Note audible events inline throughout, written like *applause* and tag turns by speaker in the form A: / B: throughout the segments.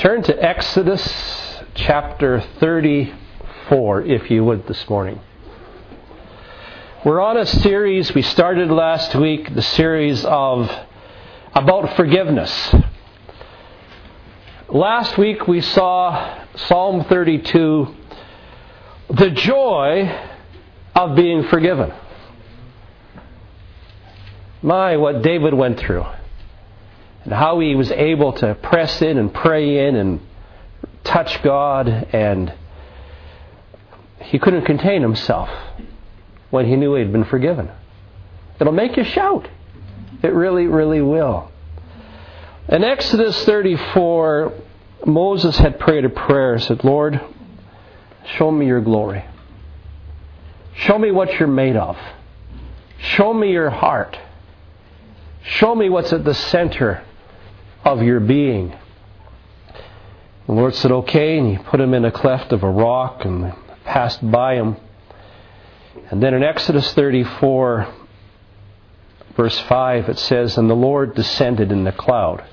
A: Turn to Exodus chapter 34, if you would, this morning. We're on a series, we started last week, the series of about forgiveness. Last week we saw Psalm 32, the joy of being forgiven. My, what David went through and how he was able to press in and pray in and touch God, and he couldn't contain himself when he knew he had been forgiven. It'll make you shout. It really, really will. In Exodus 34, Moses had prayed a prayer, said, Lord, show me your glory. Show me what you're made of. Show me your heart. Show me what's at the center of your being. The Lord said, Okay, and He put him in a cleft of a rock and passed by him. And then in Exodus 34, verse 5, it says, And the Lord descended in the cloud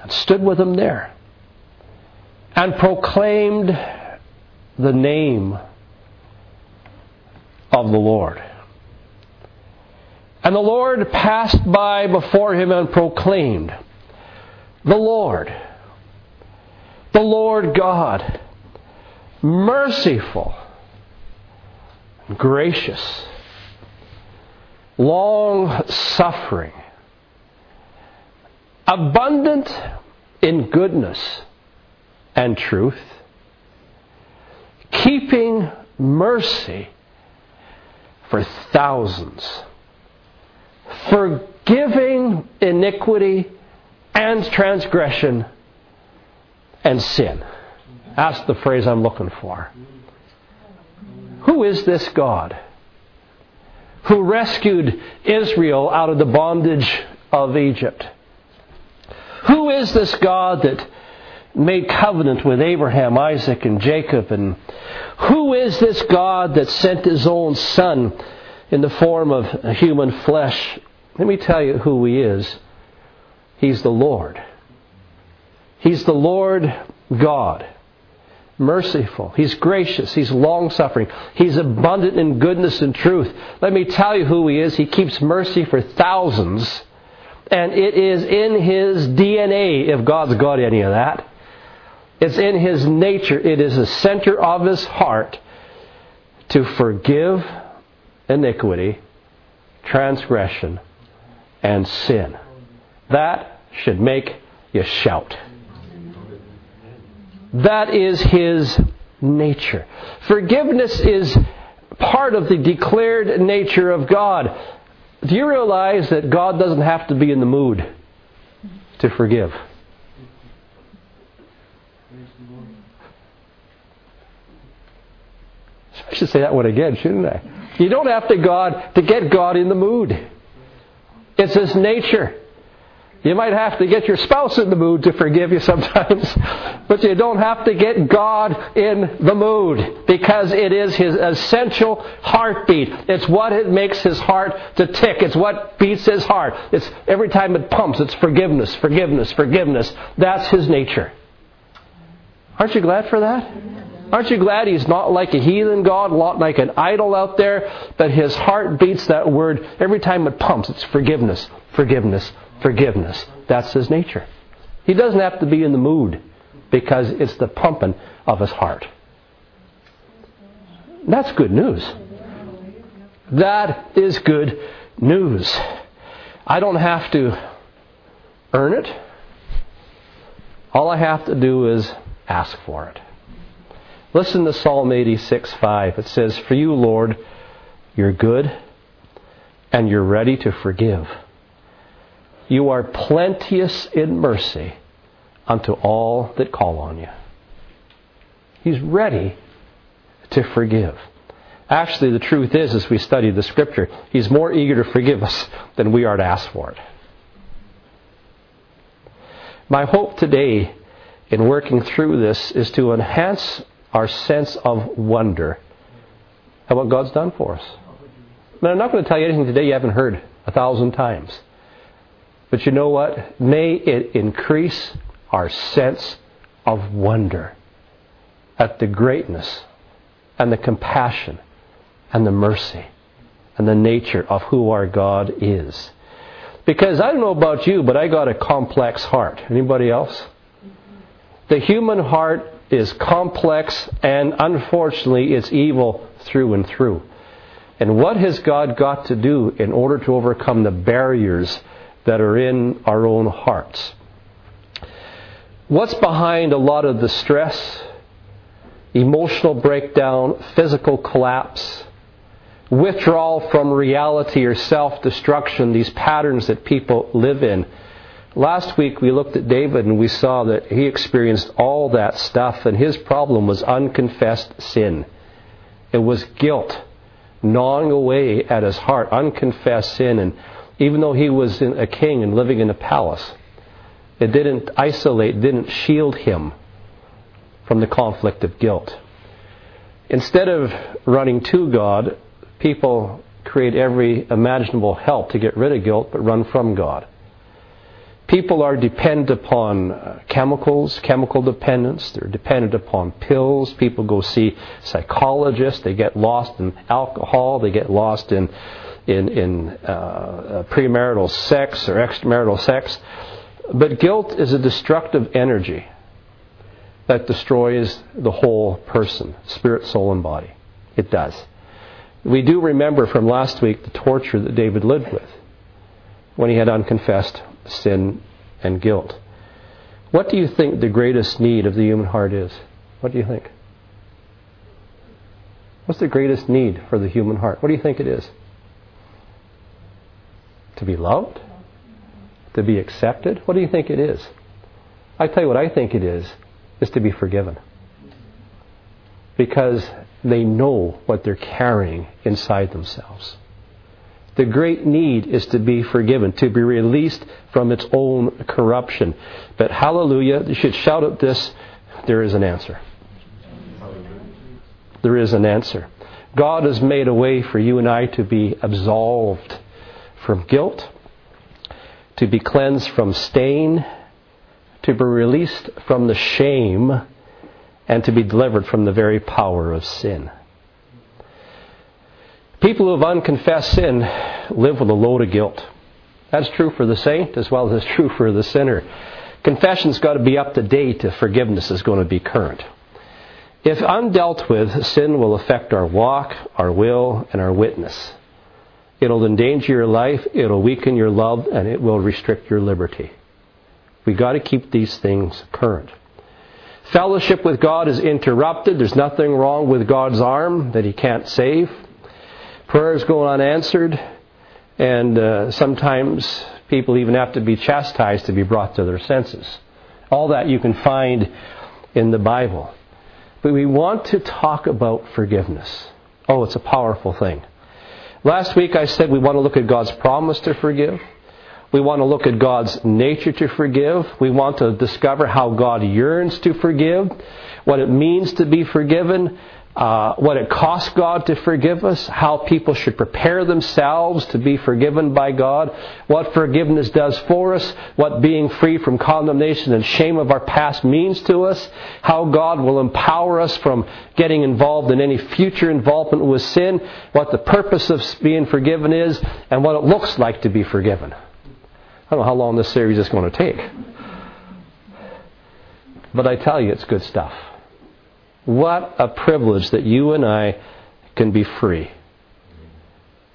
A: and stood with him there and proclaimed the name of the Lord. And the Lord passed by before him and proclaimed, The Lord, the Lord God, merciful, gracious, long suffering, abundant in goodness and truth, keeping mercy for thousands forgiving iniquity and transgression and sin. That's the phrase I'm looking for. Who is this God who rescued Israel out of the bondage of Egypt? Who is this God that made covenant with Abraham, Isaac, and Jacob? And who is this God that sent his own Son in the form of human flesh. Let me tell you who He is. He's the Lord. He's the Lord God. Merciful. He's gracious. He's long suffering. He's abundant in goodness and truth. Let me tell you who He is. He keeps mercy for thousands. And it is in His DNA, if God's got any of that. It's in His nature. It is the center of His heart to forgive iniquity, transgression, and sin. That should make you shout. That is his nature. Forgiveness is part of the declared nature of God. Do you realize that God doesn't have to be in the mood to forgive? I should say that one again, shouldn't I? You don't have to God to get God in the mood. It's His nature. You might have to get your spouse in the mood to forgive you sometimes, *laughs* but you don't have to get God in the mood because it is His essential heartbeat. It's what it makes His heart to tick. It's what beats His heart. It's every time it pumps, it's forgiveness, forgiveness, forgiveness. That's His nature. Aren't you glad for that? Aren't you glad he's not like a heathen God, not like an idol out there, but his heart beats that word every time it pumps. It's forgiveness, forgiveness, forgiveness. That's his nature. He doesn't have to be in the mood because it's the pumping of his heart. That's good news. That is good news. I don't have to earn it. All I have to do is ask for it. Listen to Psalm 86 5. It says, For you, Lord, you're good and you're ready to forgive. You are plenteous in mercy unto all that call on you. He's ready to forgive. Actually, the truth is, as we study the Scripture, He's more eager to forgive us than we are to ask for it. My hope today in working through this is to enhance our sense of wonder at what God's done for us. Now, I'm not going to tell you anything today you haven't heard a thousand times. But you know what? May it increase our sense of wonder at the greatness and the compassion and the mercy and the nature of who our God is. Because I don't know about you, but I got a complex heart. Anybody else? The human heart is complex and unfortunately it's evil through and through. And what has God got to do in order to overcome the barriers that are in our own hearts? What's behind a lot of the stress, emotional breakdown, physical collapse, withdrawal from reality or self destruction, these patterns that people live in? Last week we looked at David and we saw that he experienced all that stuff, and his problem was unconfessed sin. It was guilt gnawing away at his heart, unconfessed sin. And even though he was a king and living in a palace, it didn't isolate, didn't shield him from the conflict of guilt. Instead of running to God, people create every imaginable help to get rid of guilt, but run from God. People are dependent upon uh, chemicals, chemical dependence. They're dependent upon pills. People go see psychologists. They get lost in alcohol. They get lost in in, in uh, uh, premarital sex or extramarital sex. But guilt is a destructive energy that destroys the whole person, spirit, soul, and body. It does. We do remember from last week the torture that David lived with when he had unconfessed sin and guilt. What do you think the greatest need of the human heart is? What do you think? What's the greatest need for the human heart? What do you think it is? To be loved? To be accepted? What do you think it is? I tell you what I think it is, is to be forgiven. Because they know what they're carrying inside themselves. The great need is to be forgiven, to be released from its own corruption. But hallelujah, you should shout at this there is an answer. There is an answer. God has made a way for you and I to be absolved from guilt, to be cleansed from stain, to be released from the shame, and to be delivered from the very power of sin. People who have unconfessed sin live with a load of guilt. That's true for the saint as well as *laughs* true for the sinner. Confession's got to be up to date if forgiveness is going to be current. If undealt with, sin will affect our walk, our will, and our witness. It'll endanger your life, it'll weaken your love, and it will restrict your liberty. We've got to keep these things current. Fellowship with God is interrupted. There's nothing wrong with God's arm that He can't save. Prayers go unanswered, and uh, sometimes people even have to be chastised to be brought to their senses. All that you can find in the Bible. But we want to talk about forgiveness. Oh, it's a powerful thing. Last week I said we want to look at God's promise to forgive. We want to look at God's nature to forgive. We want to discover how God yearns to forgive, what it means to be forgiven, uh, what it costs God to forgive us, how people should prepare themselves to be forgiven by God, what forgiveness does for us, what being free from condemnation and shame of our past means to us, how God will empower us from getting involved in any future involvement with sin, what the purpose of being forgiven is, and what it looks like to be forgiven. I don't know how long this series is going to take. But I tell you, it's good stuff. What a privilege that you and I can be free.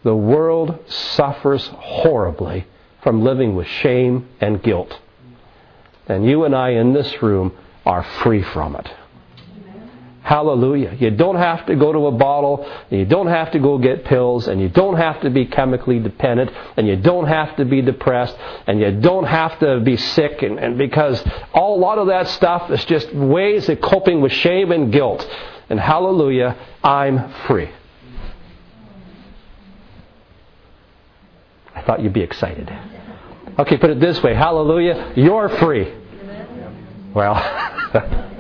A: The world suffers horribly from living with shame and guilt. And you and I in this room are free from it. Hallelujah. You don't have to go to a bottle, you don't have to go get pills, and you don't have to be chemically dependent, and you don't have to be depressed, and you don't have to be sick, and, and because all, a lot of that stuff is just ways of coping with shame and guilt. And hallelujah, I'm free. I thought you'd be excited. Okay, put it this way hallelujah, you're free. Well, *laughs*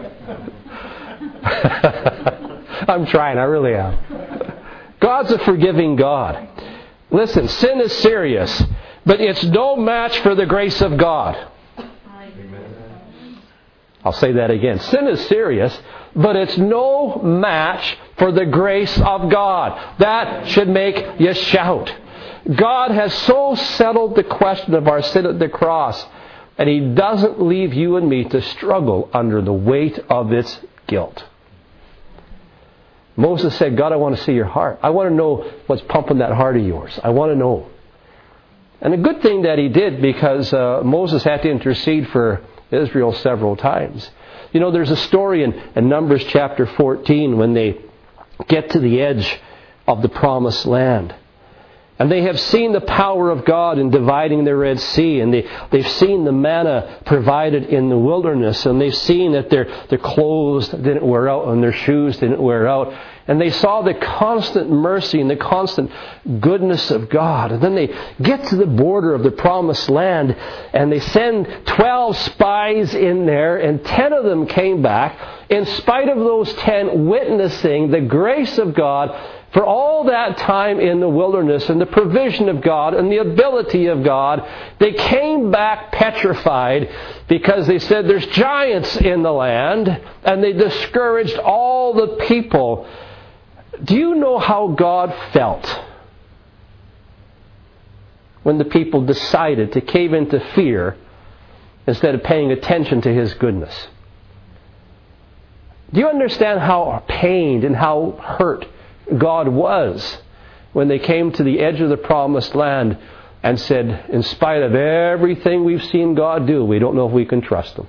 A: *laughs* I'm trying, I really am. God's a forgiving God. Listen, sin is serious, but it's no match for the grace of God. I'll say that again. Sin is serious, but it's no match for the grace of God. That should make you shout. God has so settled the question of our sin at the cross, and He doesn't leave you and me to struggle under the weight of its guilt. Moses said, God, I want to see your heart. I want to know what's pumping that heart of yours. I want to know. And a good thing that he did because uh, Moses had to intercede for Israel several times. You know, there's a story in, in Numbers chapter 14 when they get to the edge of the promised land. And they have seen the power of God in dividing the Red Sea, and they, they've seen the manna provided in the wilderness, and they've seen that their, their clothes didn't wear out and their shoes didn't wear out. And they saw the constant mercy and the constant goodness of God. And then they get to the border of the promised land and they send 12 spies in there and 10 of them came back in spite of those 10 witnessing the grace of God for all that time in the wilderness and the provision of God and the ability of God, they came back petrified because they said there's giants in the land and they discouraged all the people do you know how God felt when the people decided to cave into fear instead of paying attention to His goodness? Do you understand how pained and how hurt God was when they came to the edge of the promised land and said, in spite of everything we've seen God do, we don't know if we can trust Him?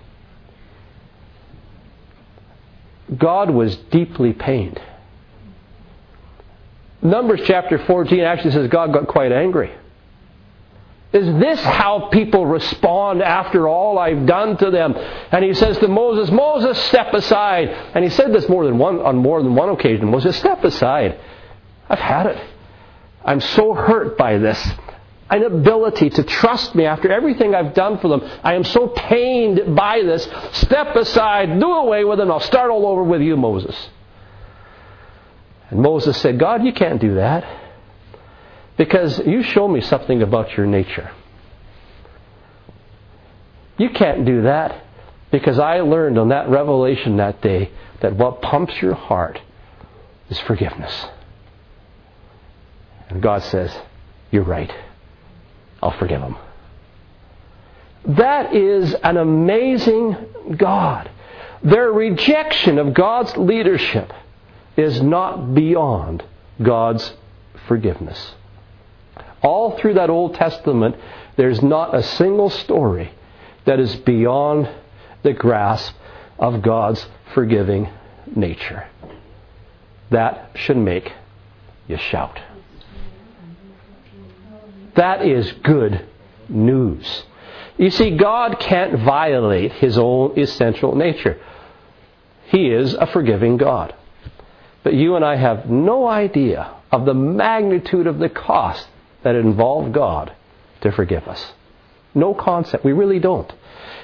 A: God was deeply pained. Numbers chapter 14 actually says God got quite angry. Is this how people respond after all I've done to them? And he says to Moses, Moses, step aside. And he said this more than one, on more than one occasion. Moses, step aside. I've had it. I'm so hurt by this inability to trust me after everything I've done for them. I am so pained by this. Step aside, do away with them. I'll start all over with you, Moses. And Moses said, God, you can't do that because you show me something about your nature. You can't do that because I learned on that revelation that day that what pumps your heart is forgiveness. And God says, You're right. I'll forgive them. That is an amazing God. Their rejection of God's leadership is not beyond God's forgiveness. All through that Old Testament, there's not a single story that is beyond the grasp of God's forgiving nature. That should make you shout. That is good news. You see, God can't violate His own essential nature. He is a forgiving God. But you and I have no idea of the magnitude of the cost that involved God to forgive us. No concept. We really don't.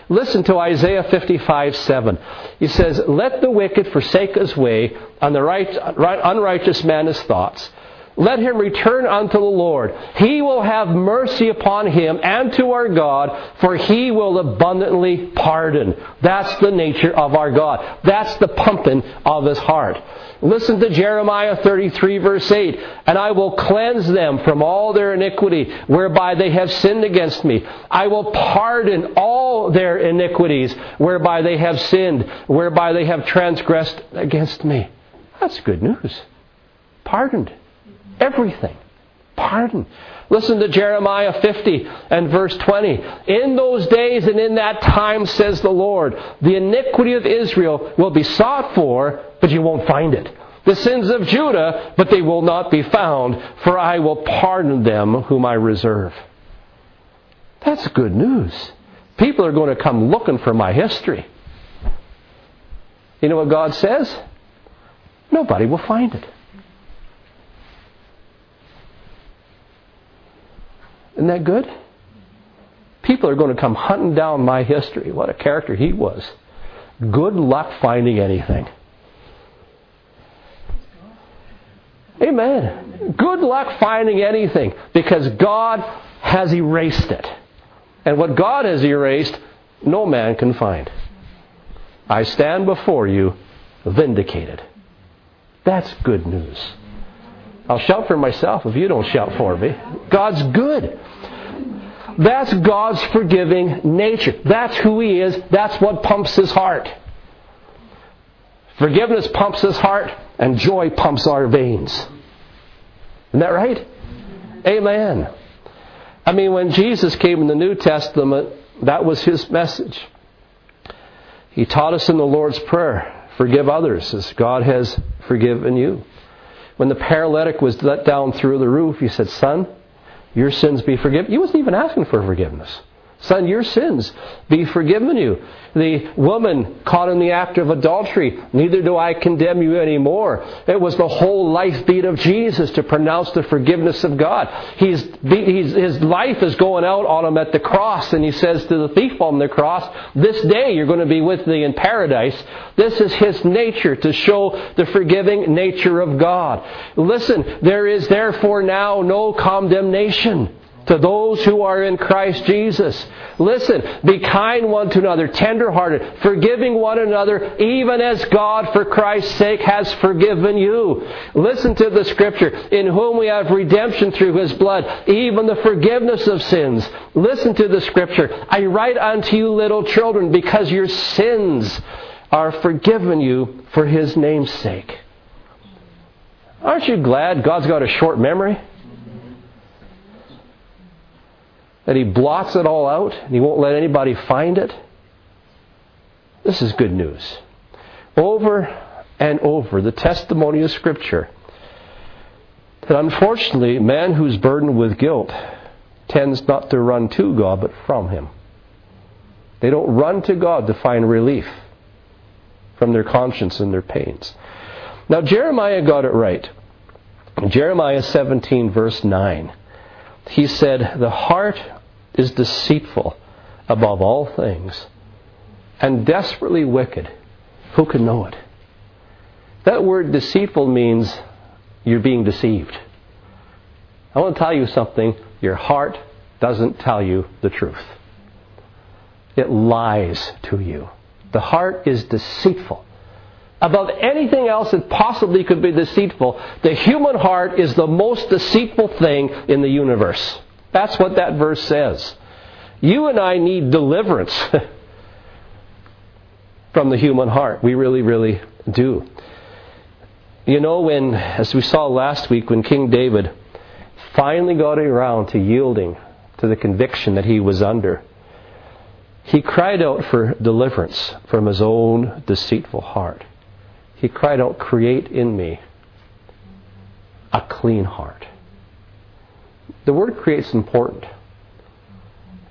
A: Listen to Isaiah 55 7. He says, Let the wicked forsake his way, and the right, unrighteous man his thoughts. Let him return unto the Lord. He will have mercy upon him and to our God, for he will abundantly pardon. That's the nature of our God. That's the pumping of his heart. Listen to Jeremiah 33 verse 8. And I will cleanse them from all their iniquity whereby they have sinned against me. I will pardon all their iniquities whereby they have sinned, whereby they have transgressed against me. That's good news. Pardoned. Everything. Pardon. Listen to Jeremiah 50 and verse 20. In those days and in that time, says the Lord, the iniquity of Israel will be sought for, but you won't find it. The sins of Judah, but they will not be found, for I will pardon them whom I reserve. That's good news. People are going to come looking for my history. You know what God says? Nobody will find it. Isn't that good? People are going to come hunting down my history. What a character he was. Good luck finding anything. Amen. Good luck finding anything because God has erased it. And what God has erased, no man can find. I stand before you vindicated. That's good news. I'll shout for myself if you don't shout for me. God's good. That's God's forgiving nature. That's who He is. That's what pumps His heart. Forgiveness pumps His heart, and joy pumps our veins. Isn't that right? Amen. I mean, when Jesus came in the New Testament, that was His message. He taught us in the Lord's Prayer forgive others as God has forgiven you. When the paralytic was let down through the roof, he said, Son, your sins be forgiven. He wasn't even asking for forgiveness. Son, your sins be forgiven you. The woman caught in the act of adultery, neither do I condemn you anymore. It was the whole life beat of Jesus to pronounce the forgiveness of God. He's, he's, his life is going out on him at the cross, and he says to the thief on the cross, This day you're going to be with me in paradise. This is his nature to show the forgiving nature of God. Listen, there is therefore now no condemnation to those who are in Christ Jesus. Listen, be kind one to another, tenderhearted, forgiving one another, even as God, for Christ's sake, has forgiven you. Listen to the scripture, in whom we have redemption through his blood, even the forgiveness of sins. Listen to the scripture. I write unto you, little children, because your sins are forgiven you for his name's sake. Aren't you glad God's got a short memory? That he blots it all out and he won't let anybody find it. This is good news. Over and over, the testimony of Scripture that unfortunately, man who's burdened with guilt tends not to run to God but from Him. They don't run to God to find relief from their conscience and their pains. Now, Jeremiah got it right. Jeremiah 17, verse 9. He said, The heart is deceitful above all things and desperately wicked. Who can know it? That word deceitful means you're being deceived. I want to tell you something. Your heart doesn't tell you the truth, it lies to you. The heart is deceitful. Above anything else that possibly could be deceitful, the human heart is the most deceitful thing in the universe. That's what that verse says. You and I need deliverance *laughs* from the human heart. We really, really do. You know, when, as we saw last week, when King David finally got around to yielding to the conviction that he was under, he cried out for deliverance from his own deceitful heart. He cried out, Create in me a clean heart. The word create is important.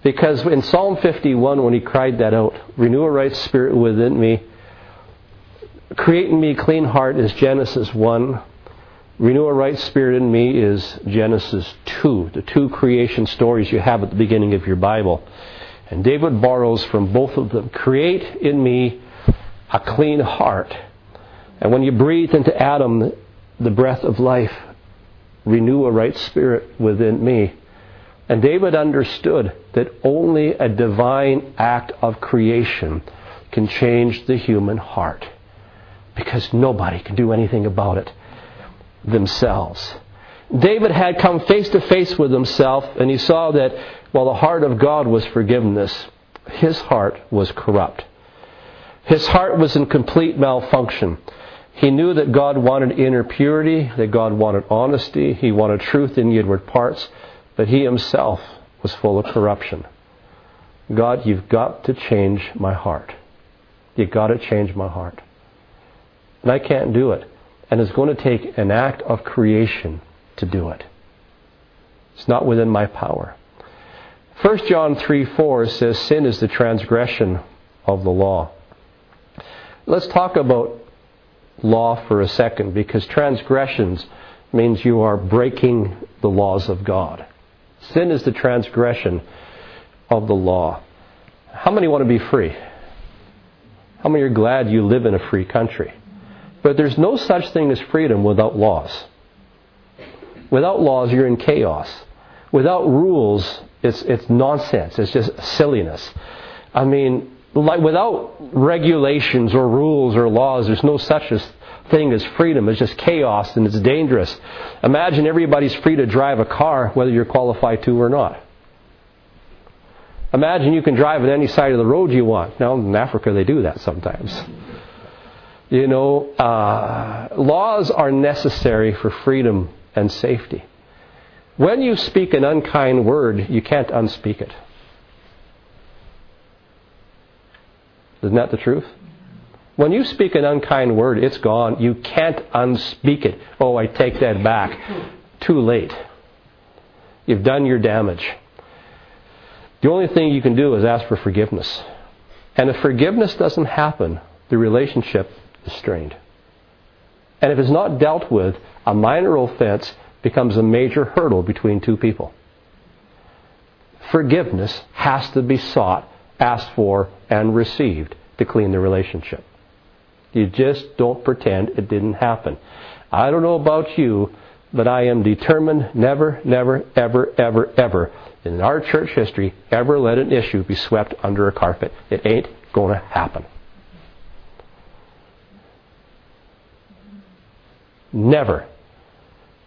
A: Because in Psalm 51, when he cried that out, renew a right spirit within me, create in me a clean heart is Genesis 1. Renew a right spirit in me is Genesis 2, the two creation stories you have at the beginning of your Bible. And David borrows from both of them. Create in me a clean heart. And when you breathe into Adam the breath of life, renew a right spirit within me. And David understood that only a divine act of creation can change the human heart because nobody can do anything about it themselves. David had come face to face with himself and he saw that while the heart of God was forgiveness, his heart was corrupt. His heart was in complete malfunction. He knew that God wanted inner purity, that God wanted honesty, He wanted truth in the inward parts, but He Himself was full of corruption. God, you've got to change my heart. You've got to change my heart. And I can't do it. And it's going to take an act of creation to do it. It's not within my power. 1 John 3 4 says, Sin is the transgression of the law. Let's talk about law for a second because transgressions means you are breaking the laws of God. Sin is the transgression of the law. How many want to be free? How many are glad you live in a free country? But there's no such thing as freedom without laws. Without laws, you're in chaos. Without rules, it's, it's nonsense. It's just silliness. I mean, like without regulations or rules or laws, there's no such thing as freedom. It's just chaos and it's dangerous. Imagine everybody's free to drive a car, whether you're qualified to or not. Imagine you can drive at any side of the road you want. Now, in Africa, they do that sometimes. You know, uh, laws are necessary for freedom and safety. When you speak an unkind word, you can't unspeak it. Isn't that the truth? When you speak an unkind word, it's gone. You can't unspeak it. Oh, I take that back. Too late. You've done your damage. The only thing you can do is ask for forgiveness. And if forgiveness doesn't happen, the relationship is strained. And if it's not dealt with, a minor offense becomes a major hurdle between two people. Forgiveness has to be sought, asked for, and received to clean the relationship. You just don't pretend it didn't happen. I don't know about you, but I am determined never, never, ever, ever, ever in our church history ever let an issue be swept under a carpet. It ain't going to happen. Never.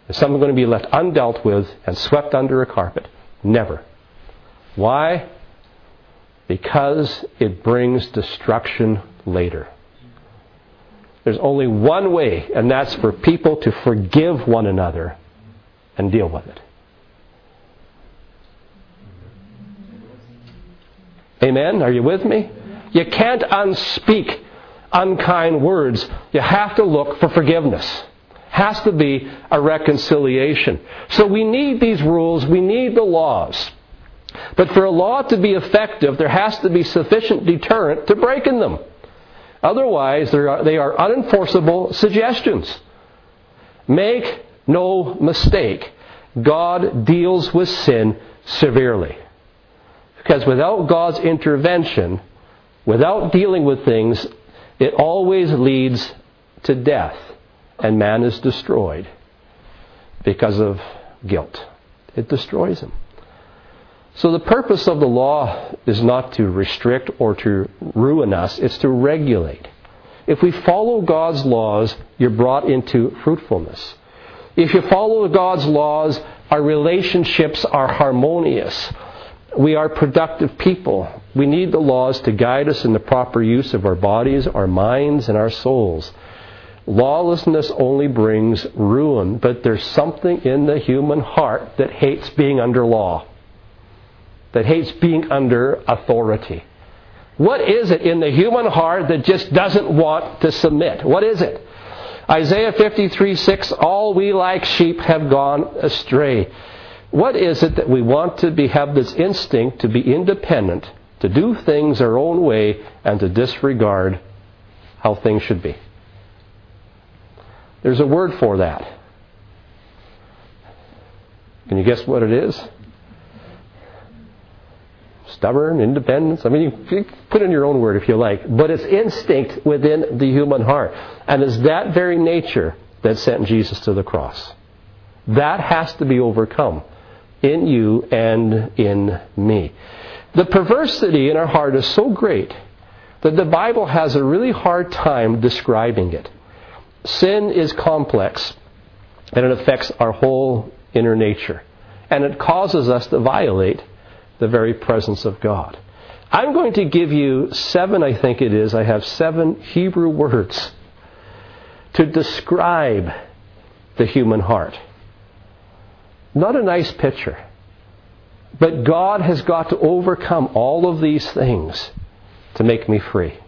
A: Is something going to be left undealt with and swept under a carpet? Never. Why? Because it brings destruction later. There's only one way, and that's for people to forgive one another and deal with it. Amen? Are you with me? You can't unspeak unkind words. You have to look for forgiveness. Has to be a reconciliation. So we need these rules, we need the laws. But for a law to be effective, there has to be sufficient deterrent to breaking them. Otherwise, they are unenforceable suggestions. Make no mistake, God deals with sin severely. Because without God's intervention, without dealing with things, it always leads to death, and man is destroyed because of guilt. It destroys him. So the purpose of the law is not to restrict or to ruin us, it's to regulate. If we follow God's laws, you're brought into fruitfulness. If you follow God's laws, our relationships are harmonious we are productive people. We need the laws to guide us in the proper use of our bodies, our minds, and our souls. Lawlessness only brings ruin, but there's something in the human heart that hates being under law, that hates being under authority. What is it in the human heart that just doesn't want to submit? What is it? Isaiah 53 6 All we like sheep have gone astray. What is it that we want to be, have this instinct to be independent, to do things our own way, and to disregard how things should be? There's a word for that. Can you guess what it is? Stubborn, independence. I mean, you put in your own word if you like. But it's instinct within the human heart. And it's that very nature that sent Jesus to the cross. That has to be overcome in you and in me. The perversity in our heart is so great that the Bible has a really hard time describing it. Sin is complex and it affects our whole inner nature. And it causes us to violate the very presence of God. I'm going to give you seven, I think it is, I have seven Hebrew words to describe the human heart. Not a nice picture. But God has got to overcome all of these things to make me free.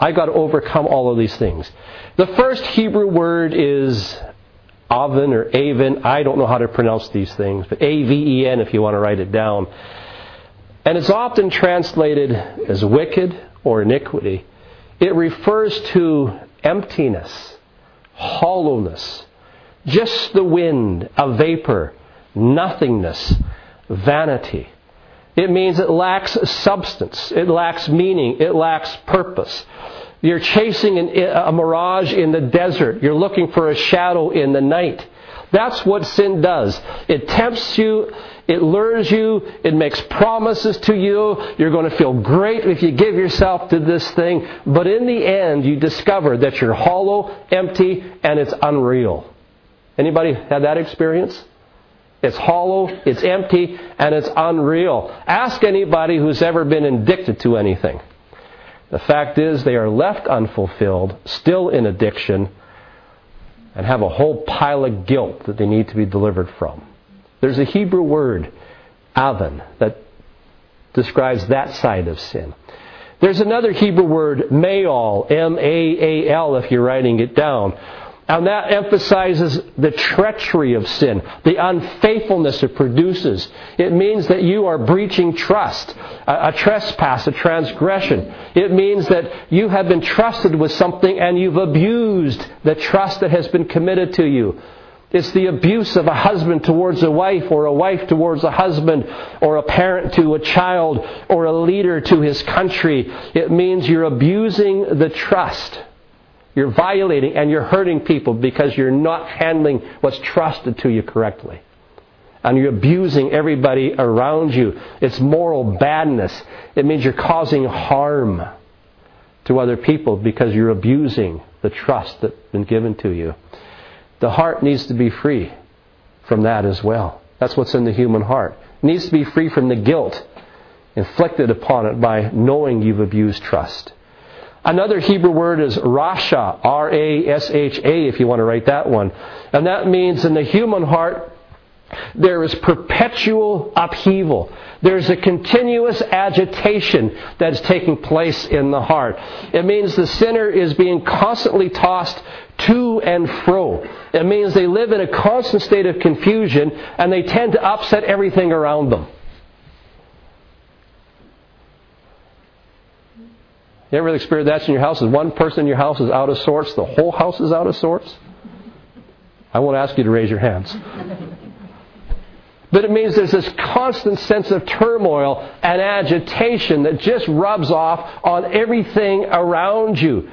A: I got to overcome all of these things. The first Hebrew word is Avin or Avin. I don't know how to pronounce these things, but A V E N if you want to write it down. And it's often translated as wicked or iniquity. It refers to emptiness, hollowness, just the wind, a vapor, nothingness, vanity. It means it lacks substance, it lacks meaning, it lacks purpose. You're chasing an, a mirage in the desert, you're looking for a shadow in the night. That's what sin does. It tempts you, it lures you, it makes promises to you. You're going to feel great if you give yourself to this thing, but in the end you discover that you're hollow, empty, and it's unreal. Anybody had that experience? It's hollow, it's empty, and it's unreal. Ask anybody who's ever been addicted to anything. The fact is, they are left unfulfilled, still in addiction, and have a whole pile of guilt that they need to be delivered from. There's a Hebrew word, avan, that describes that side of sin. There's another Hebrew word, maal, M A A L, if you're writing it down, and that emphasizes the treachery of sin, the unfaithfulness it produces. It means that you are breaching trust, a, a, trespass, a transgression. It means that you have been trusted with something and you've abused the trust that has been committed to you. It's the abuse of a husband towards a wife, or a wife towards a husband, or a parent to a child, or a leader to his country. It means you're abusing the trust you're violating and you're hurting people because you're not handling what's trusted to you correctly. And you're abusing everybody around you. It's moral badness. It means you're causing harm to other people because you're abusing the trust that's been given to you. The heart needs to be free from that as well. That's what's in the human heart. It needs to be free from the guilt inflicted upon it by knowing you've abused trust. Another Hebrew word is rasha, R A S H A, if you want to write that one. And that means in the human heart, there is perpetual upheaval. There's a continuous agitation that is taking place in the heart. It means the sinner is being constantly tossed to and fro. It means they live in a constant state of confusion and they tend to upset everything around them. You ever experienced that in your house? Is one person in your house is out of sorts, the whole house is out of sorts? I won't ask you to raise your hands. But it means there's this constant sense of turmoil and agitation that just rubs off on everything around you.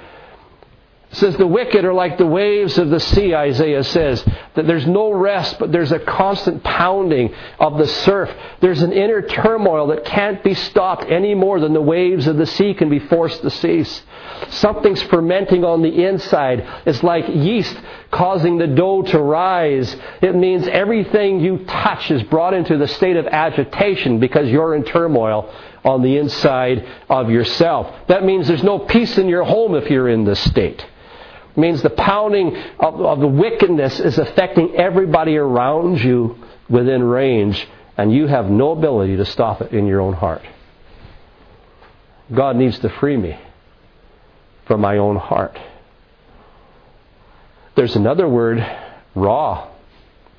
A: Says the wicked are like the waves of the sea, Isaiah says. That there's no rest, but there's a constant pounding of the surf. There's an inner turmoil that can't be stopped any more than the waves of the sea can be forced to cease. Something's fermenting on the inside. It's like yeast causing the dough to rise. It means everything you touch is brought into the state of agitation because you're in turmoil on the inside of yourself. That means there's no peace in your home if you're in this state means the pounding of, of the wickedness is affecting everybody around you within range, and you have no ability to stop it in your own heart. God needs to free me from my own heart. There's another word, raw,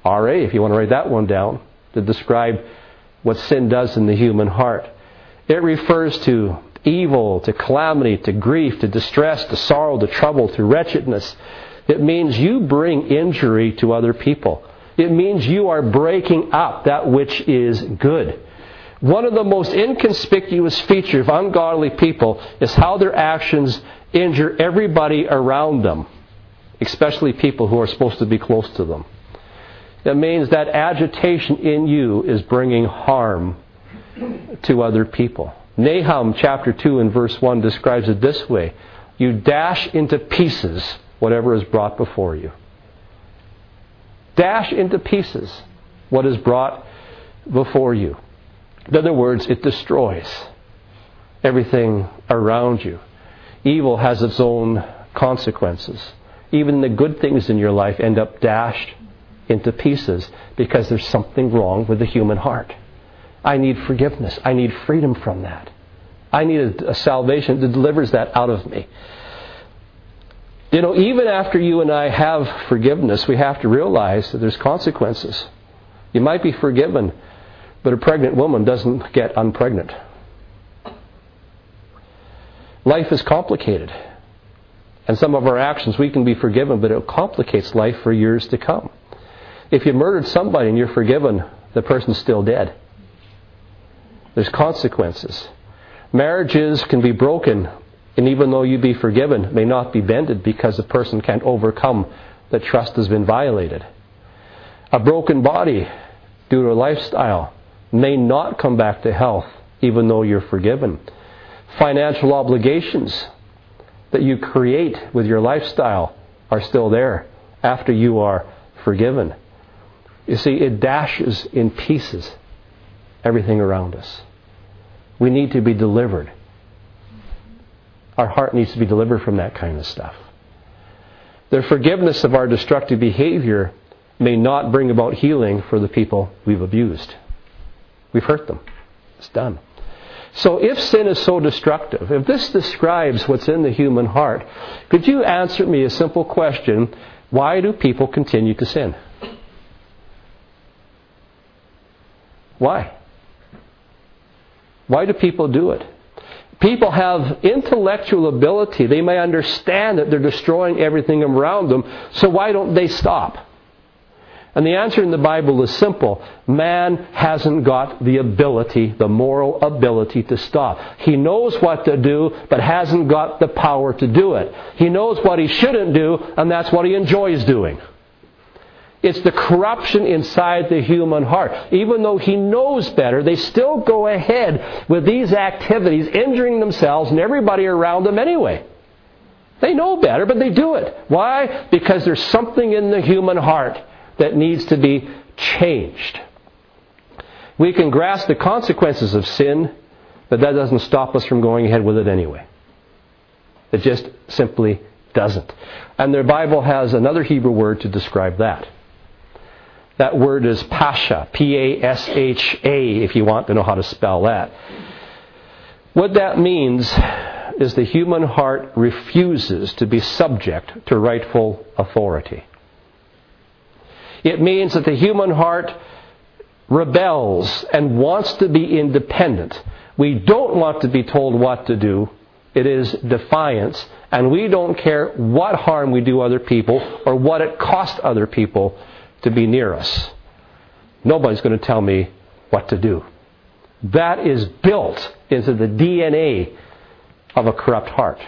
A: R A, if you want to write that one down, to describe what sin does in the human heart. It refers to evil, to calamity, to grief, to distress, to sorrow, to trouble, to wretchedness. It means you bring injury to other people. It means you are breaking up that which is good. One of the most inconspicuous features of ungodly people is how their actions injure everybody around them, especially people who are supposed to be close to them. It means that agitation in you is bringing harm to other people. Nahum chapter 2 and verse 1 describes it this way You dash into pieces whatever is brought before you. Dash into pieces what is brought before you. In other words, it destroys everything around you. Evil has its own consequences. Even the good things in your life end up dashed into pieces because there's something wrong with the human heart. I need forgiveness. I need freedom from that. I need a, a salvation that delivers that out of me. You know, even after you and I have forgiveness, we have to realize that there's consequences. You might be forgiven, but a pregnant woman doesn't get unpregnant. Life is complicated. And some of our actions we can be forgiven, but it complicates life for years to come. If you murdered somebody and you're forgiven, the person's still dead. There's consequences. Marriages can be broken, and even though you be forgiven, may not be bended because the person can't overcome that trust has been violated. A broken body due to a lifestyle may not come back to health even though you're forgiven. Financial obligations that you create with your lifestyle are still there after you are forgiven. You see, it dashes in pieces everything around us. We need to be delivered. Our heart needs to be delivered from that kind of stuff. The forgiveness of our destructive behavior may not bring about healing for the people we've abused. We've hurt them. It's done. So if sin is so destructive, if this describes what's in the human heart, could you answer me a simple question? Why do people continue to sin? Why? Why do people do it? People have intellectual ability. They may understand that they're destroying everything around them, so why don't they stop? And the answer in the Bible is simple. Man hasn't got the ability, the moral ability to stop. He knows what to do, but hasn't got the power to do it. He knows what he shouldn't do, and that's what he enjoys doing. It's the corruption inside the human heart. Even though he knows better, they still go ahead with these activities, injuring themselves and everybody around them anyway. They know better, but they do it. Why? Because there's something in the human heart that needs to be changed. We can grasp the consequences of sin, but that doesn't stop us from going ahead with it anyway. It just simply doesn't. And the Bible has another Hebrew word to describe that. That word is pasha, P A S H A, if you want to know how to spell that. What that means is the human heart refuses to be subject to rightful authority. It means that the human heart rebels and wants to be independent. We don't want to be told what to do. It is defiance. And we don't care what harm we do other people or what it costs other people to be near us. Nobody's going to tell me what to do. That is built into the DNA of a corrupt heart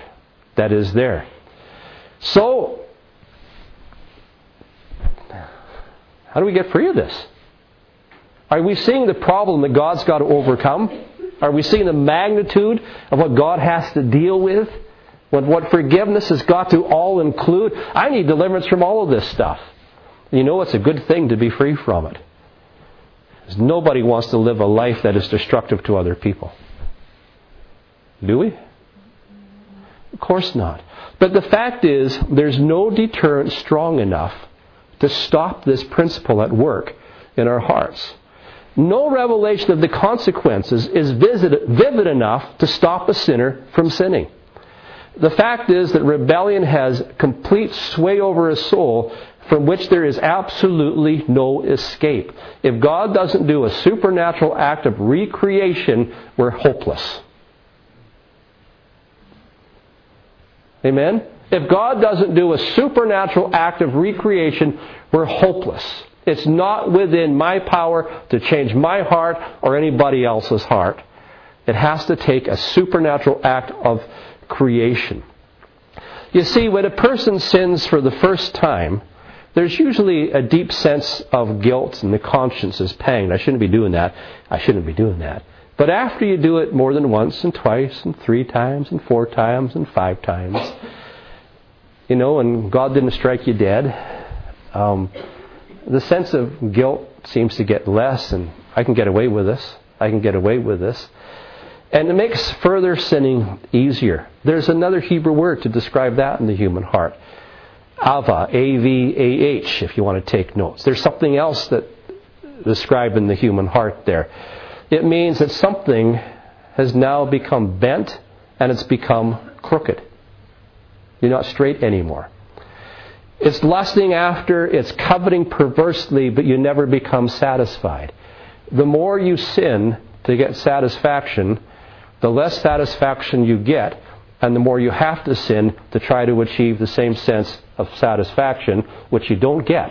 A: that is there. So, How do we get free of this? Are we seeing the problem that God's got to overcome? Are we seeing the magnitude of what God has to deal with? What, what forgiveness has got to all include? I need deliverance from all of this stuff. You know it's a good thing to be free from it. Because nobody wants to live a life that is destructive to other people. Do we? Of course not. But the fact is, there's no deterrent strong enough to stop this principle at work in our hearts. No revelation of the consequences is vivid enough to stop a sinner from sinning. The fact is that rebellion has complete sway over a soul from which there is absolutely no escape. If God doesn't do a supernatural act of recreation, we're hopeless. Amen? If God doesn't do a supernatural act of recreation, we're hopeless. It's not within my power to change my heart or anybody else's heart. It has to take a supernatural act of creation. You see, when a person sins for the first time, there's usually a deep sense of guilt and the conscience is panged. I shouldn't be doing that. I shouldn't be doing that. But after you do it more than once and twice and three times and four times and five times, you know, and God didn't strike you dead, um, the sense of guilt seems to get less, and I can get away with this. I can get away with this. And it makes further sinning easier. There's another Hebrew word to describe that in the human heart. Avah, A-V-A-H, if you want to take notes. There's something else that described in the human heart there. It means that something has now become bent and it's become crooked. You're not straight anymore. It's lusting after, it's coveting perversely, but you never become satisfied. The more you sin to get satisfaction, the less satisfaction you get, and the more you have to sin to try to achieve the same sense of satisfaction, which you don't get.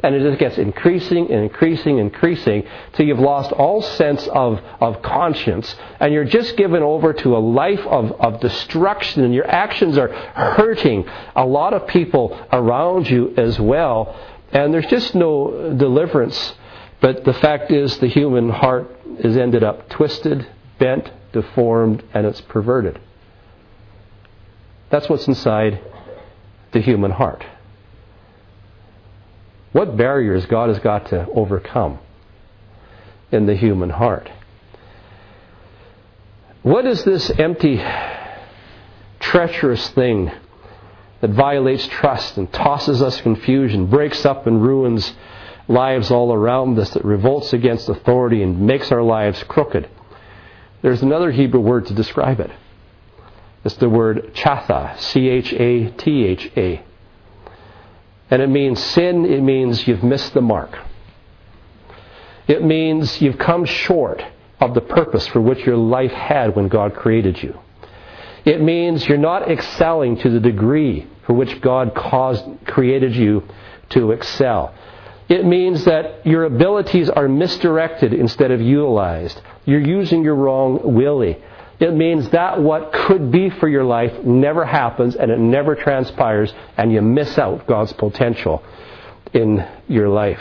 A: And it just gets increasing and increasing and increasing till you've lost all sense of, of conscience and you're just given over to a life of, of destruction and your actions are hurting a lot of people around you as well And there's just no deliverance. But the fact is, the human heart is ended up twisted, bent, deformed, and it's perverted. That's what's inside the human heart. What barriers God has got to overcome in the human heart? What is this empty, treacherous thing that violates trust and tosses us confusion, breaks up and ruins lives all around us, that revolts against authority and makes our lives crooked? There's another Hebrew word to describe it. It's the word chatha, C H A T H A. And it means sin, it means you've missed the mark. It means you've come short of the purpose for which your life had when God created you. It means you're not excelling to the degree for which God caused, created you to excel. It means that your abilities are misdirected instead of utilized. You're using your wrong willy. It means that what could be for your life never happens and it never transpires, and you miss out God's potential in your life.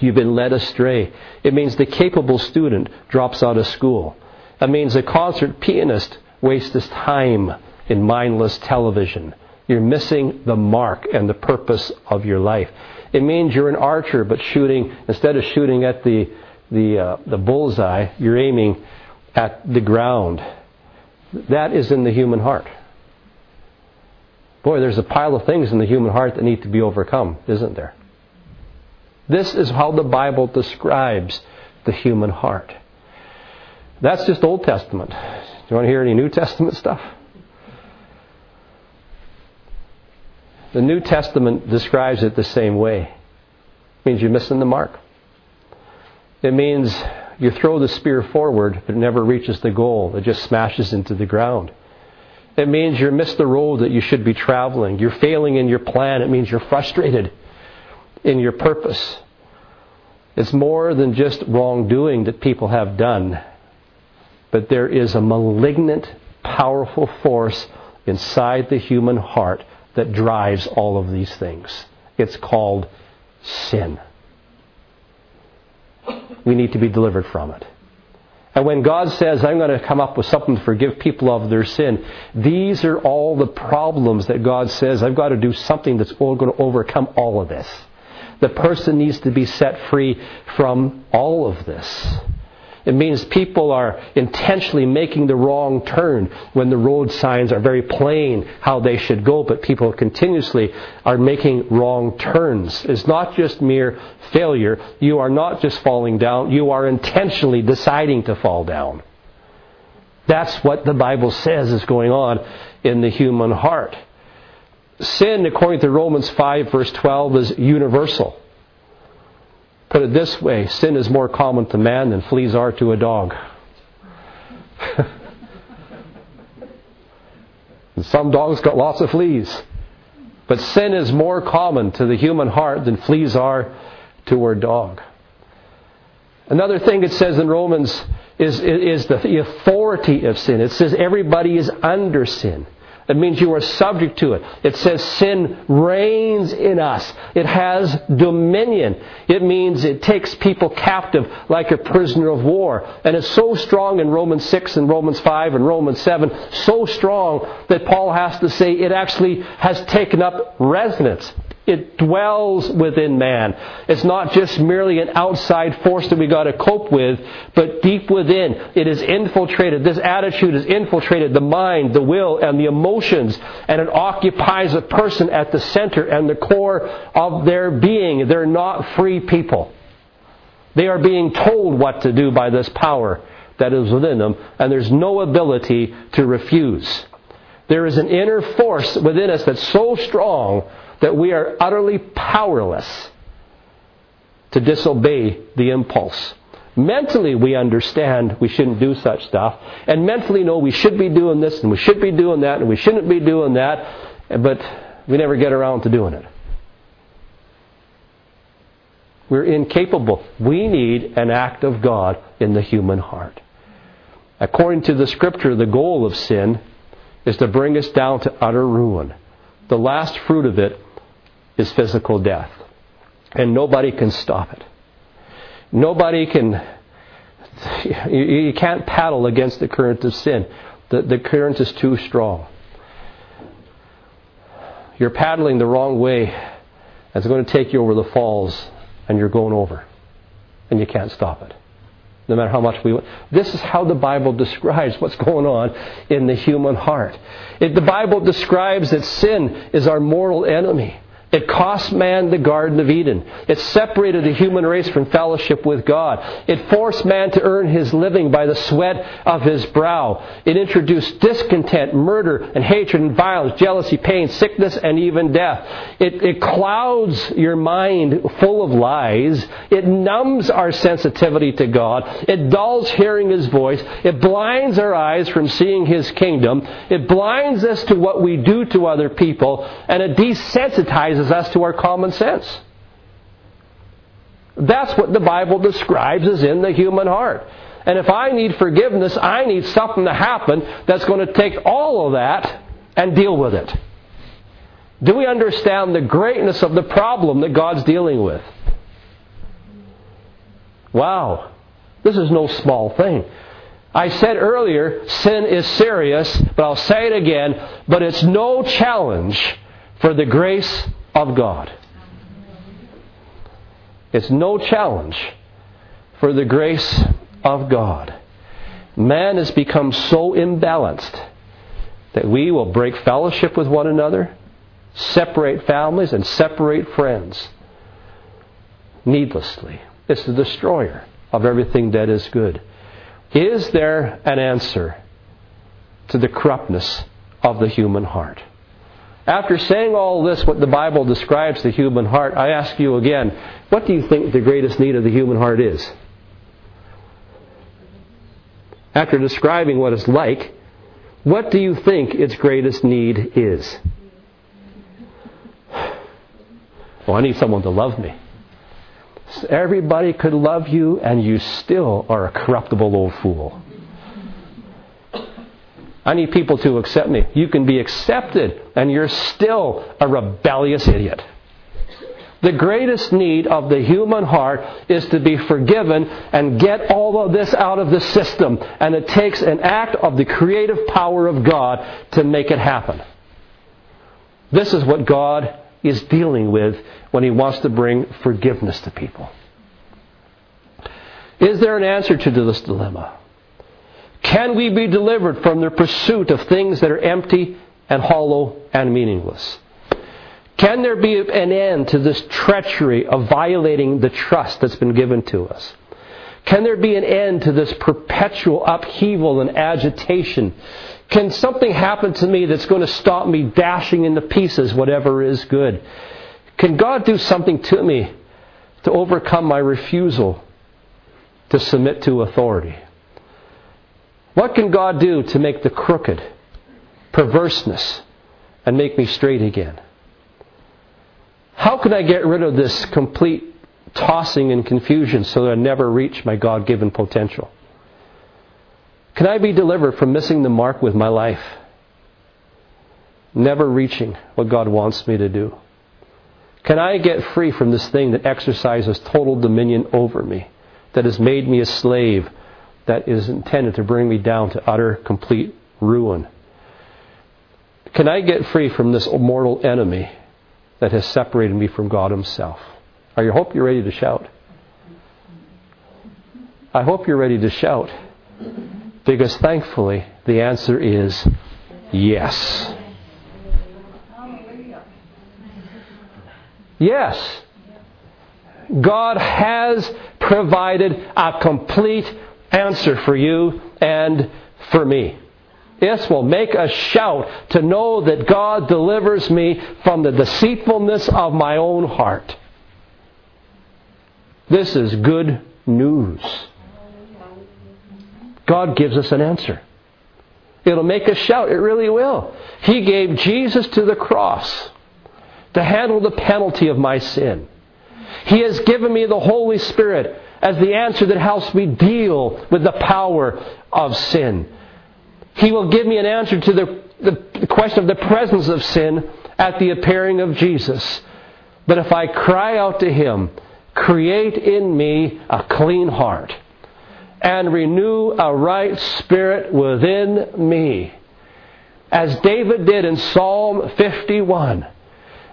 A: You've been led astray. It means the capable student drops out of school. It means the concert pianist wastes his time in mindless television. You're missing the mark and the purpose of your life. It means you're an archer, but shooting instead of shooting at the the uh, the bullseye, you're aiming at the ground. That is in the human heart. Boy, there's a pile of things in the human heart that need to be overcome, isn't there? This is how the Bible describes the human heart. That's just Old Testament. Do you want to hear any New Testament stuff? The New Testament describes it the same way. It means you're missing the mark. It means you throw the spear forward, but it never reaches the goal. It just smashes into the ground. It means you missed the road that you should be traveling. You're failing in your plan. It means you're frustrated in your purpose. It's more than just wrongdoing that people have done, but there is a malignant, powerful force inside the human heart that drives all of these things. It's called sin. We need to be delivered from it. And when God says, I'm going to come up with something to forgive people of their sin, these are all the problems that God says, I've got to do something that's going to overcome all of this. The person needs to be set free from all of this. It means people are intentionally making the wrong turn when the road signs are very plain how they should go, but people continuously are making wrong turns. It's not just mere failure. You are not just falling down, you are intentionally deciding to fall down. That's what the Bible says is going on in the human heart. Sin, according to Romans 5, verse 12, is universal. Put it this way sin is more common to man than fleas are to a dog. *laughs* some dogs got lots of fleas. But sin is more common to the human heart than fleas are to a dog. Another thing it says in Romans is, is the authority of sin. It says everybody is under sin. It means you are subject to it. It says sin reigns in us. It has dominion. It means it takes people captive like a prisoner of war. And it's so strong in Romans 6 and Romans 5 and Romans 7, so strong that Paul has to say it actually has taken up residence it dwells within man. It's not just merely an outside force that we got to cope with, but deep within, it is infiltrated. This attitude is infiltrated the mind, the will, and the emotions, and it occupies a person at the center and the core of their being. They're not free people. They are being told what to do by this power that is within them, and there's no ability to refuse. There is an inner force within us that's so strong that we are utterly powerless to disobey the impulse. Mentally, we understand we shouldn't do such stuff, and mentally know we should be doing this and we should be doing that and we shouldn't be doing that, but we never get around to doing it. We're incapable. We need an act of God in the human heart. According to the scripture, the goal of sin is to bring us down to utter ruin. The last fruit of it is physical death. And nobody can stop it. Nobody can. *laughs* You can't paddle against the current of sin. The, the current is too strong. You're paddling the wrong way. It's going to take you over the falls, and you're going over. And you can't stop it no matter how much we want. This is how the Bible describes what's going on in the human heart. It, the Bible describes that sin is our mortal enemy. It cost man the Garden of Eden. It separated the human race from fellowship with God. It forced man to earn his living by the sweat of his brow. It introduced discontent, murder, and hatred, and violence, jealousy, pain, sickness, and even death. It, it clouds your mind full of lies. It numbs our sensitivity to God. It dulls hearing his voice. It blinds our eyes from seeing his kingdom. It blinds us to what we do to other people. And it desensitizes us to our common sense. That's what the Bible describes as in the human heart. And if I need forgiveness, I need something to happen that's going to take all of that and deal with it. Do we understand the greatness of the problem that God's dealing with? Wow. This is no small thing. I said earlier, sin is serious, but I'll say it again, but it's no challenge for the grace of God. It's no challenge for the grace of God. Man has become so imbalanced that we will break fellowship with one another, separate families, and separate friends needlessly. It's the destroyer of everything that is good. Is there an answer to the corruptness of the human heart? After saying all this, what the Bible describes the human heart, I ask you again, what do you think the greatest need of the human heart is? After describing what it's like, what do you think its greatest need is? Well, I need someone to love me. Everybody could love you, and you still are a corruptible old fool. I need people to accept me. You can be accepted, and you're still a rebellious idiot. The greatest need of the human heart is to be forgiven and get all of this out of the system. And it takes an act of the creative power of God to make it happen. This is what God is dealing with when He wants to bring forgiveness to people. Is there an answer to this dilemma? Can we be delivered from the pursuit of things that are empty and hollow and meaningless? Can there be an end to this treachery of violating the trust that's been given to us? Can there be an end to this perpetual upheaval and agitation? Can something happen to me that's going to stop me dashing into pieces whatever is good? Can God do something to me to overcome my refusal to submit to authority? What can God do to make the crooked perverseness and make me straight again? How can I get rid of this complete tossing and confusion so that I never reach my God given potential? Can I be delivered from missing the mark with my life? Never reaching what God wants me to do? Can I get free from this thing that exercises total dominion over me, that has made me a slave that is intended to bring me down to utter, complete ruin? Can I get free from this mortal enemy that has separated me from God Himself? I hope you're ready to shout. I hope you're ready to shout. Because thankfully, the answer is yes. Yes. God has provided a complete answer for you and for me. This will make us shout to know that God delivers me from the deceitfulness of my own heart. This is good news. God gives us an answer. It'll make us shout. It really will. He gave Jesus to the cross to handle the penalty of my sin. He has given me the Holy Spirit as the answer that helps me deal with the power of sin. He will give me an answer to the, the question of the presence of sin at the appearing of Jesus. But if I cry out to Him, create in me a clean heart and renew a right spirit within me. As David did in Psalm 51.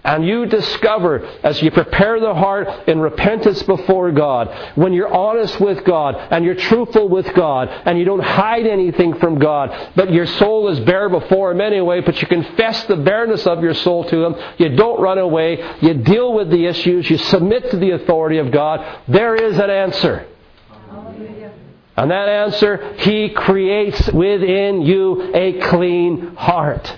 A: And you discover as you prepare the heart in repentance before God, when you're honest with God and you're truthful with God and you don't hide anything from God, but your soul is bare before Him anyway, but you confess the bareness of your soul to Him, you don't run away, you deal with the issues, you submit to the authority of God, there is an answer. And that answer, He creates within you a clean heart.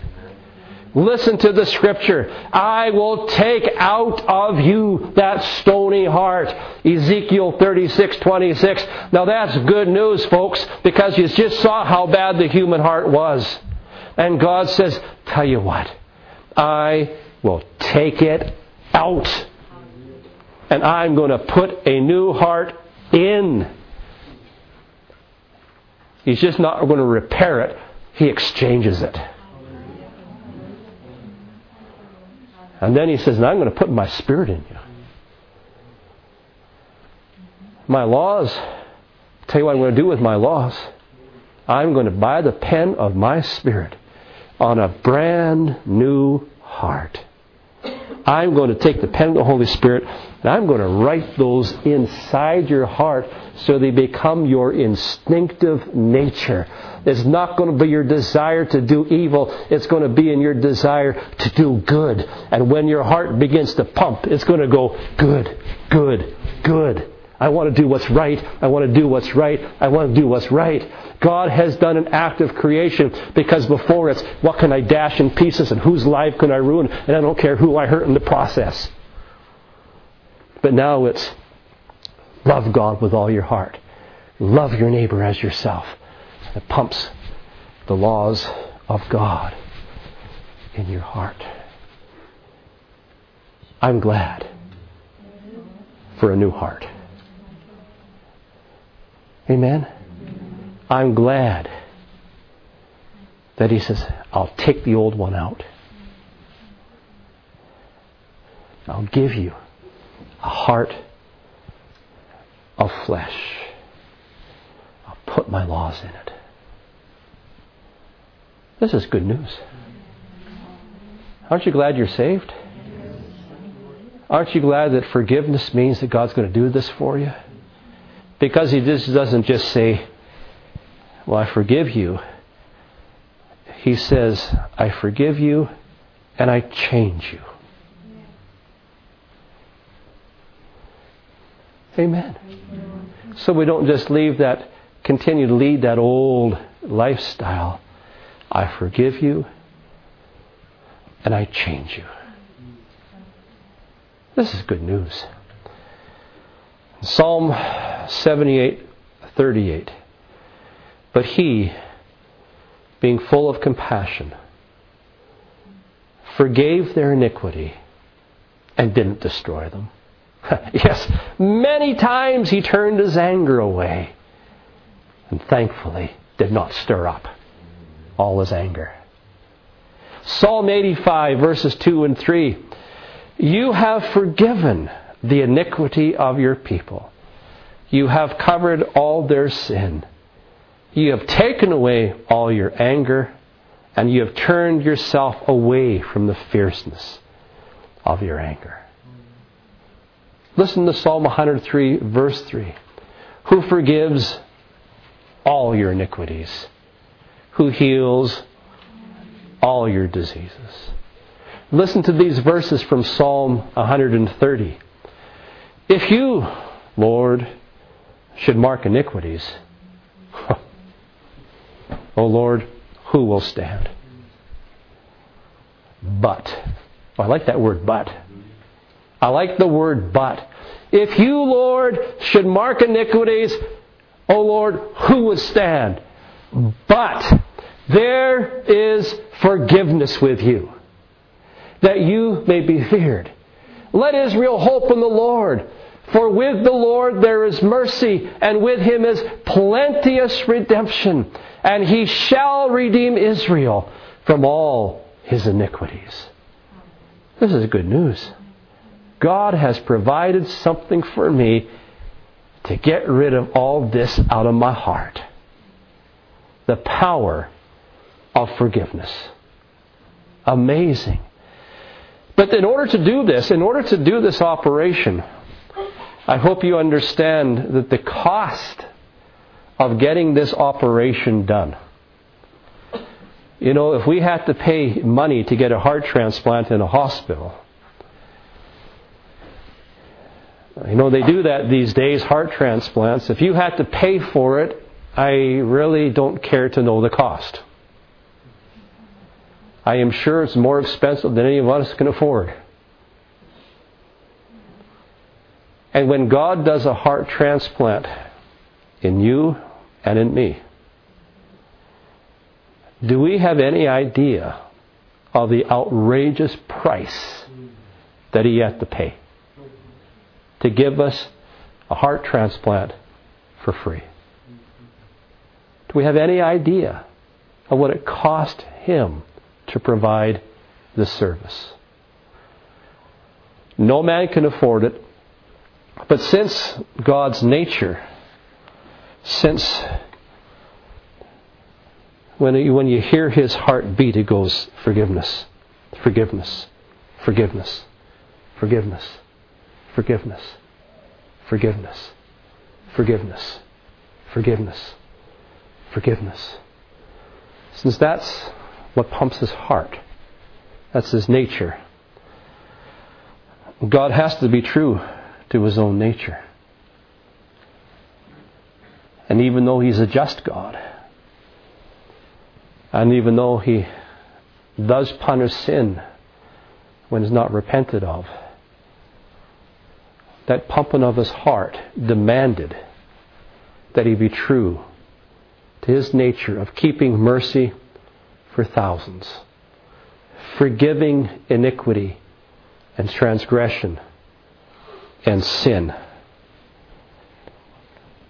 A: Listen to the scripture. I will take out of you that stony heart. Ezekiel 36, 26. Now that's good news, folks, because you just saw how bad the human heart was. And God says, tell you what, I will take it out. And I'm going to put a new heart in. He's just not going to repair it, He exchanges it. And then He says, and I'm going to put my spirit in you. My laws, tell you what I'm going to do with my laws. I'm going to buy the pen of my spirit on a brand new heart. I'm going to take the pen of the Holy Spirit and I'm going to write those inside your heart so they become your instinctive nature. It's not going to be your desire to do evil. It's going to be in your desire to do good. And when your heart begins to pump, it's going to go good, good, good. I want to do what's right. I want to do what's right. I want to do what's right. God has done an act of creation because before it's what can I dash in pieces and whose life can I ruin and I don't care who I hurt in the process. But now it's love God with all your heart. Love your neighbor as yourself. It pumps the laws of God in your heart. I'm glad for a new heart. Amen? I'm glad that he says, I'll take the old one out. I'll give you a heart of flesh. I'll put my laws in it. This is good news. Aren't you glad you're saved? Aren't you glad that forgiveness means that God's going to do this for you? Because He just doesn't just say, Well, I forgive you. He says, I forgive you and I change you. Amen. So we don't just leave that, continue to lead that old lifestyle. I forgive you and I change you. This is good news. Psalm 78 38. But he, being full of compassion, forgave their iniquity and didn't destroy them. *laughs* yes, many times he turned his anger away and thankfully did not stir up all his anger. Psalm 85, verses 2 and 3. You have forgiven the iniquity of your people. You have covered all their sin. You have taken away all your anger, and you have turned yourself away from the fierceness of your anger. Listen to Psalm 103, verse 3. Who forgives all your iniquities, who heals all your diseases. Listen to these verses from Psalm 130. If you, Lord, should mark iniquities, *laughs* O Lord, who will stand? But. Oh, I like that word, but. I like the word but. If you, Lord, should mark iniquities, O Lord, who would stand? But there is forgiveness with you, that you may be feared. Let Israel hope in the Lord. For with the Lord there is mercy, and with him is plenteous redemption, and he shall redeem Israel from all his iniquities. This is good news. God has provided something for me to get rid of all this out of my heart. The power of forgiveness. Amazing. But in order to do this, in order to do this operation, I hope you understand that the cost of getting this operation done. You know, if we had to pay money to get a heart transplant in a hospital, you know, they do that these days, heart transplants. If you had to pay for it, I really don't care to know the cost. I am sure it's more expensive than any of us can afford. And when God does a heart transplant in you and in me, do we have any idea of the outrageous price that He had to pay to give us a heart transplant for free? Do we have any idea of what it cost Him to provide this service? No man can afford it, but since God's nature, since when you, when you hear his heart beat, it goes forgiveness, forgiveness, forgiveness, forgiveness, forgiveness, forgiveness, forgiveness, forgiveness, forgiveness. Since that's what pumps his heart, that's his nature. God has to be true to his own nature. And even though he's a just God, and even though he does punish sin when it's not repented of, that his heart demanded that he be true to his nature of keeping mercy for thousands, forgiving iniquity and transgression and sin.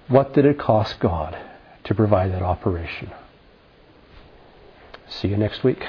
A: What did it cost God to provide that operation? See you next week.